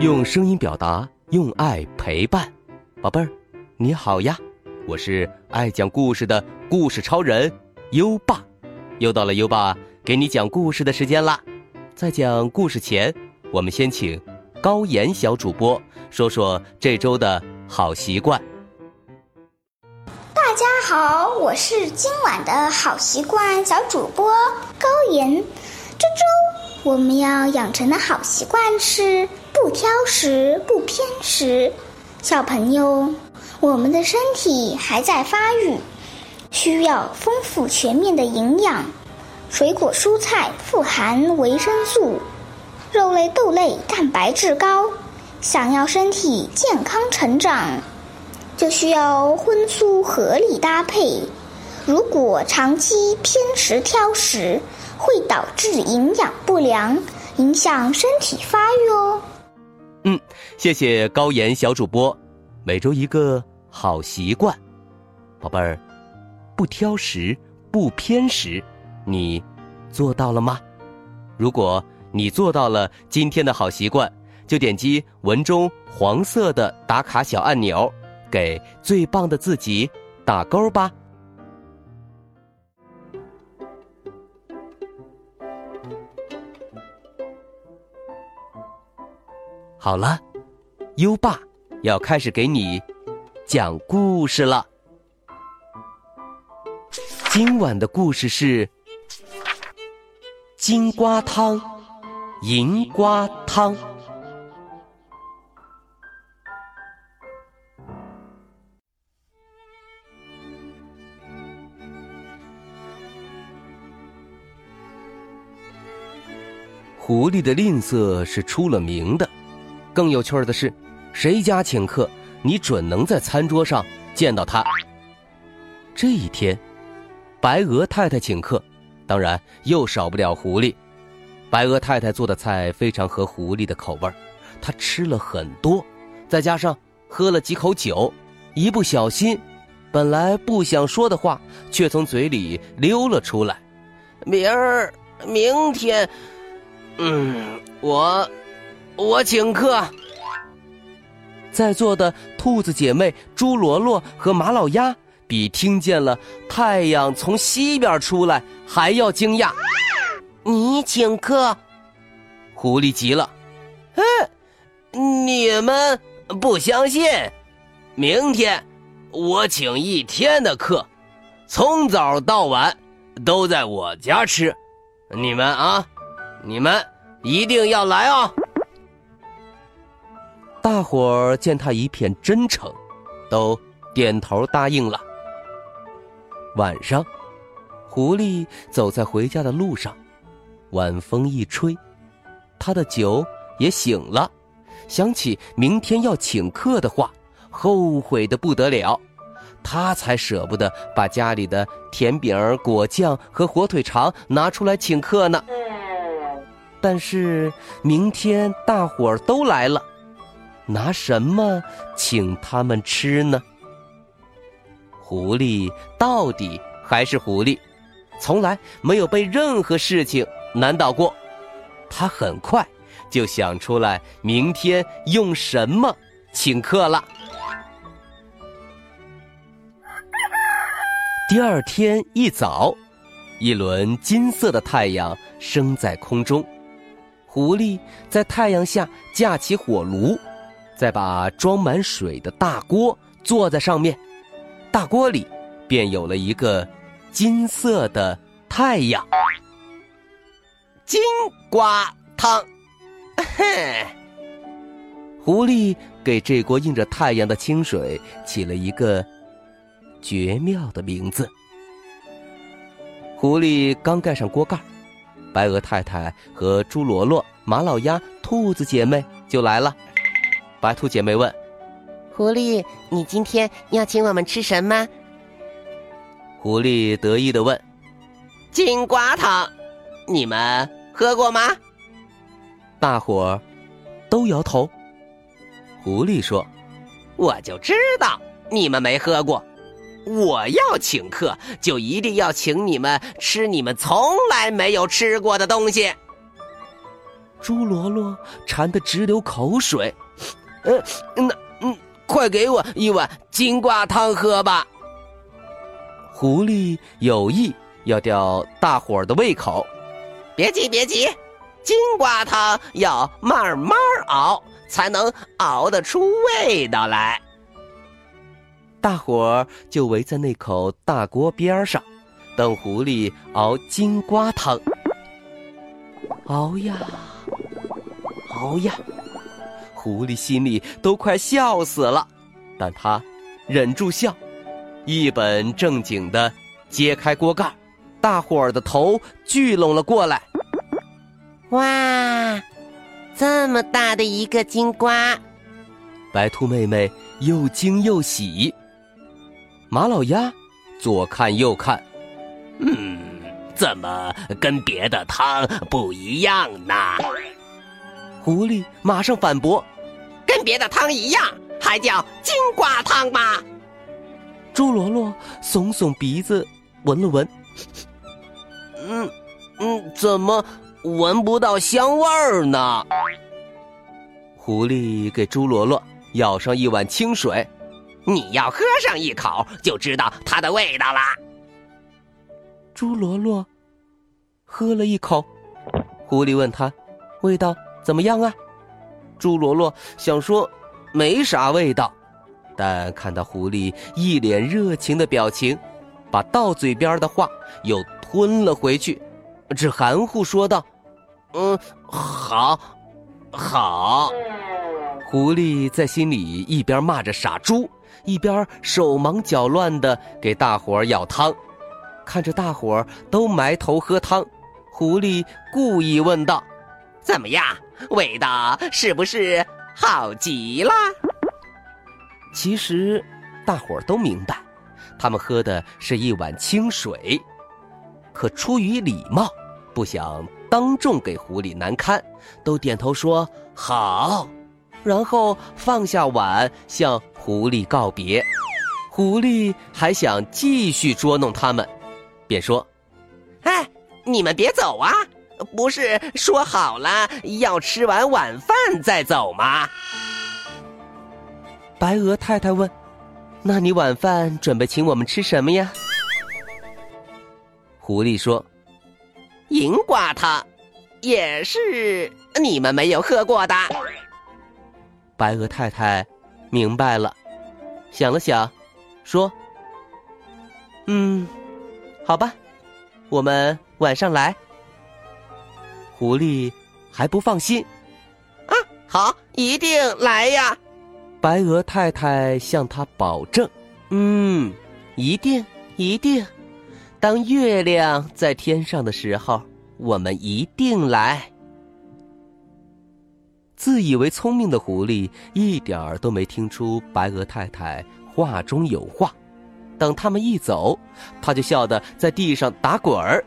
用声音表达，用爱陪伴，宝贝儿，你好呀！我是爱讲故事的故事超人优爸，又到了优爸给你讲故事的时间啦。在讲故事前，我们先请高岩小主播说说这周的好习惯。大家好，我是今晚的好习惯小主播高岩。这周我们要养成的好习惯是。不挑食，不偏食。小朋友，我们的身体还在发育，需要丰富全面的营养。水果蔬菜富含维生素，肉类豆类蛋白质高。想要身体健康成长，就需要荤素合理搭配。如果长期偏食挑食，会导致营养不良，影响身体发育哦。嗯，谢谢高岩小主播。每周一个好习惯，宝贝儿，不挑食，不偏食，你做到了吗？如果你做到了今天的好习惯，就点击文中黄色的打卡小按钮，给最棒的自己打勾吧。好了，优爸要开始给你讲故事了。今晚的故事是金瓜汤、银瓜汤。狐狸的吝啬是出了名的。更有趣的是，谁家请客，你准能在餐桌上见到他。这一天，白鹅太太请客，当然又少不了狐狸。白鹅太太做的菜非常合狐狸的口味儿，他吃了很多，再加上喝了几口酒，一不小心，本来不想说的话却从嘴里溜了出来。明儿，明天，嗯，我。我请客，在座的兔子姐妹朱罗罗和马老鸭比听见了太阳从西边出来还要惊讶。你请客，狐狸急了。嗯，你们不相信？明天我请一天的客，从早到晚都在我家吃。你们啊，你们一定要来哦！大伙儿见他一片真诚，都点头答应了。晚上，狐狸走在回家的路上，晚风一吹，他的酒也醒了，想起明天要请客的话，后悔的不得了。他才舍不得把家里的甜饼、果酱和火腿肠拿出来请客呢。但是明天大伙儿都来了。拿什么请他们吃呢？狐狸到底还是狐狸，从来没有被任何事情难倒过。他很快就想出来明天用什么请客了。第二天一早，一轮金色的太阳升在空中，狐狸在太阳下架起火炉。再把装满水的大锅坐在上面，大锅里便有了一个金色的太阳。金瓜汤，嘿！狐狸给这锅映着太阳的清水起了一个绝妙的名字。狐狸刚盖上锅盖，白鹅太太和猪罗罗、马老鸭、兔子姐妹就来了。白兔姐妹问：“狐狸，你今天要请我们吃什么？”狐狸得意的问：“金瓜汤，你们喝过吗？”大伙儿都摇头。狐狸说：“我就知道你们没喝过。我要请客，就一定要请你们吃你们从来没有吃过的东西。”猪罗罗馋得直流口水。呃，那嗯，快给我一碗金瓜汤喝吧。狐狸有意要吊大伙儿的胃口。别急，别急，金瓜汤要慢慢熬，才能熬得出味道来。大伙儿就围在那口大锅边上，等狐狸熬金瓜汤。熬呀，熬呀，狐狸心里都快笑死了，但他忍住笑，一本正经的揭开锅盖，大伙儿的头聚拢了过来。哇，这么大的一个金瓜！白兔妹妹又惊又喜。马老鸭左看右看，嗯，怎么跟别的汤不一样呢？狐狸马上反驳：“跟别的汤一样，还叫金瓜汤吗？”朱罗罗耸耸鼻子，闻了闻，嗯嗯，怎么闻不到香味儿呢？狐狸给朱罗罗舀上一碗清水。你要喝上一口，就知道它的味道啦。朱罗罗喝了一口，狐狸问他：“味道怎么样啊？”朱罗罗想说没啥味道，但看到狐狸一脸热情的表情，把到嘴边的话又吞了回去，只含糊说道：“嗯，好，好。”狐狸在心里一边骂着傻猪。一边手忙脚乱的给大伙舀汤，看着大伙都埋头喝汤，狐狸故意问道：“怎么样，味道是不是好极了？”其实，大伙儿都明白，他们喝的是一碗清水，可出于礼貌，不想当众给狐狸难堪，都点头说好。然后放下碗，向狐狸告别。狐狸还想继续捉弄他们，便说：“哎，你们别走啊！不是说好了要吃完晚饭再走吗？”白鹅太太问：“那你晚饭准备请我们吃什么呀？”狐狸说：“银瓜汤，也是你们没有喝过的。”白鹅太太明白了，想了想，说：“嗯，好吧，我们晚上来。”狐狸还不放心，“啊，好，一定来呀！”白鹅太太向他保证：“嗯，一定，一定。当月亮在天上的时候，我们一定来。”自以为聪明的狐狸一点儿都没听出白鹅太太话中有话，等他们一走，他就笑得在地上打滚儿。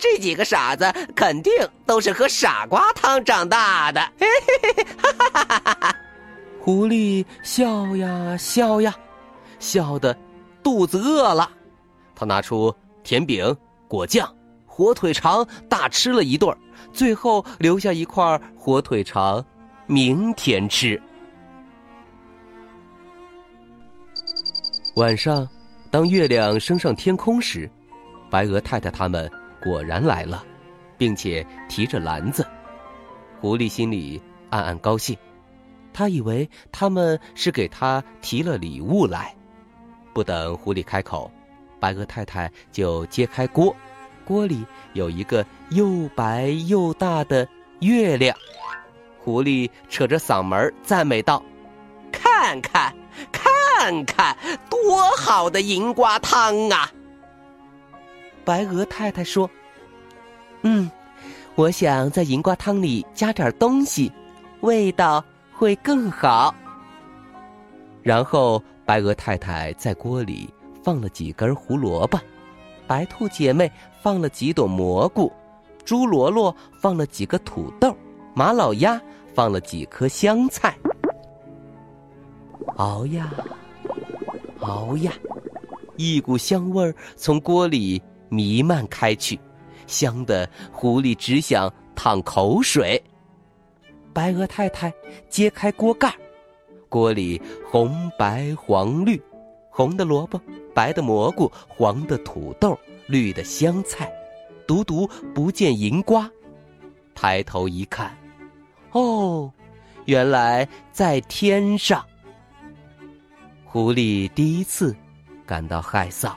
这几个傻子肯定都是喝傻瓜汤长大的。嘿嘿嘿哈哈哈哈狐狸笑呀笑呀，笑得肚子饿了，他拿出甜饼、果酱。火腿肠大吃了一顿，最后留下一块火腿肠，明天吃。晚上，当月亮升上天空时，白鹅太太他们果然来了，并且提着篮子。狐狸心里暗暗高兴，他以为他们是给他提了礼物来。不等狐狸开口，白鹅太太就揭开锅。锅里有一个又白又大的月亮，狐狸扯着嗓门赞美道：“看看，看看，多好的银瓜汤啊！”白鹅太太说：“嗯，我想在银瓜汤里加点东西，味道会更好。”然后白鹅太太在锅里放了几根胡萝卜。白兔姐妹放了几朵蘑菇，朱罗罗放了几个土豆，马老鸭放了几颗香菜。熬呀，熬呀，一股香味儿从锅里弥漫开去，香的狐狸只想淌口水。白鹅太太揭开锅盖，锅里红白黄绿，红的萝卜，白的蘑菇，黄的土豆，绿的香菜，独独不见银瓜。抬头一看，哦，原来在天上。狐狸第一次感到害臊，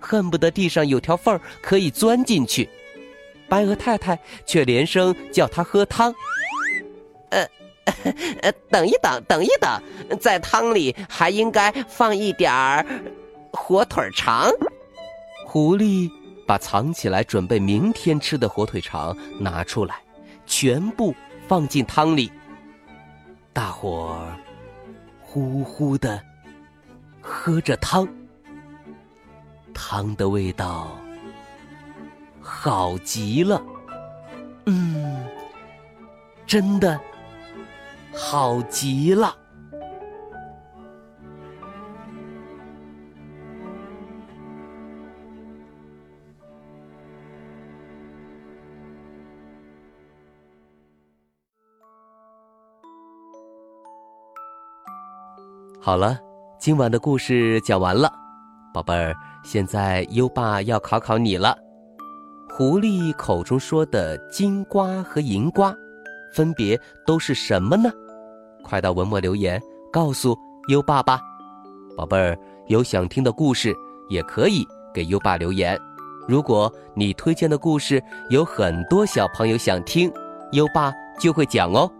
恨不得地上有条缝儿可以钻进去。白鹅太太却连声叫他喝汤。呃，呃，等一等，等一等，在汤里还应该放一点儿火腿肠。狐狸把藏起来准备明天吃的火腿肠拿出来，全部放进汤里。大伙儿呼呼的。喝着汤，汤的味道好极了，嗯，真的好极了。好了。今晚的故事讲完了，宝贝儿，现在优爸要考考你了。狐狸口中说的金瓜和银瓜，分别都是什么呢？快到文末留言告诉优爸吧。宝贝儿，有想听的故事也可以给优爸留言。如果你推荐的故事有很多小朋友想听，优爸就会讲哦。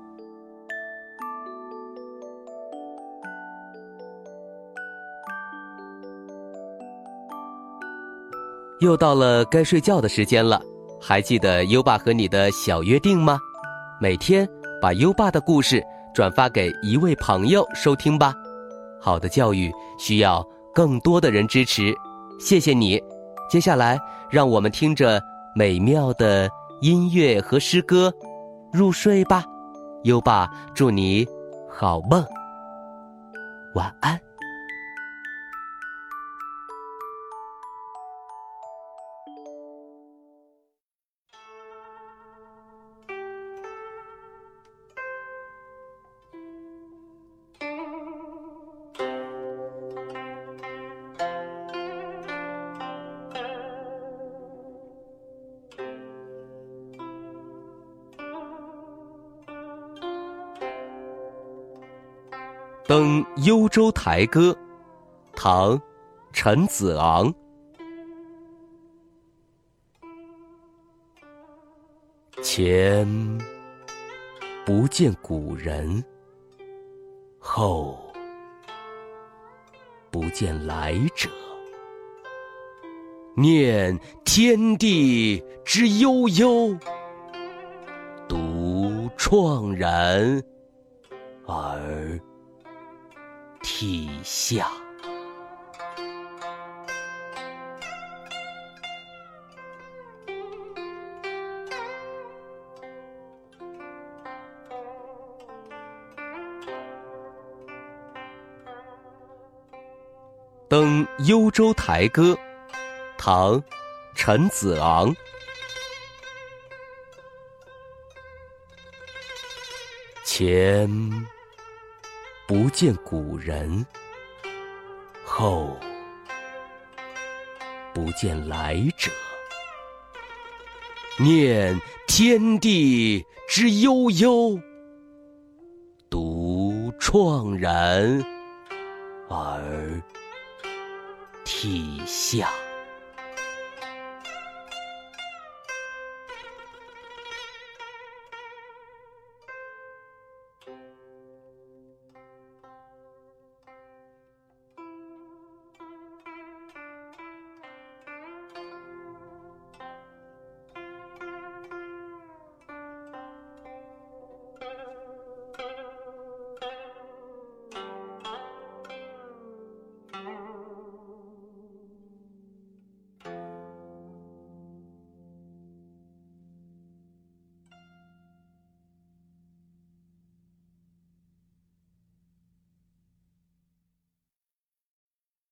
又到了该睡觉的时间了，还记得优爸和你的小约定吗？每天把优爸的故事转发给一位朋友收听吧。好的教育需要更多的人支持，谢谢你。接下来让我们听着美妙的音乐和诗歌入睡吧。优爸祝你好梦，晚安。《登幽州台歌》，唐·陈子昂。前不见古人，后不见来者。念天地之悠悠，独怆然而。体下。《登幽州台歌》，唐·陈子昂。前。不见古人，后不见来者。念天地之悠悠，独怆然而涕下。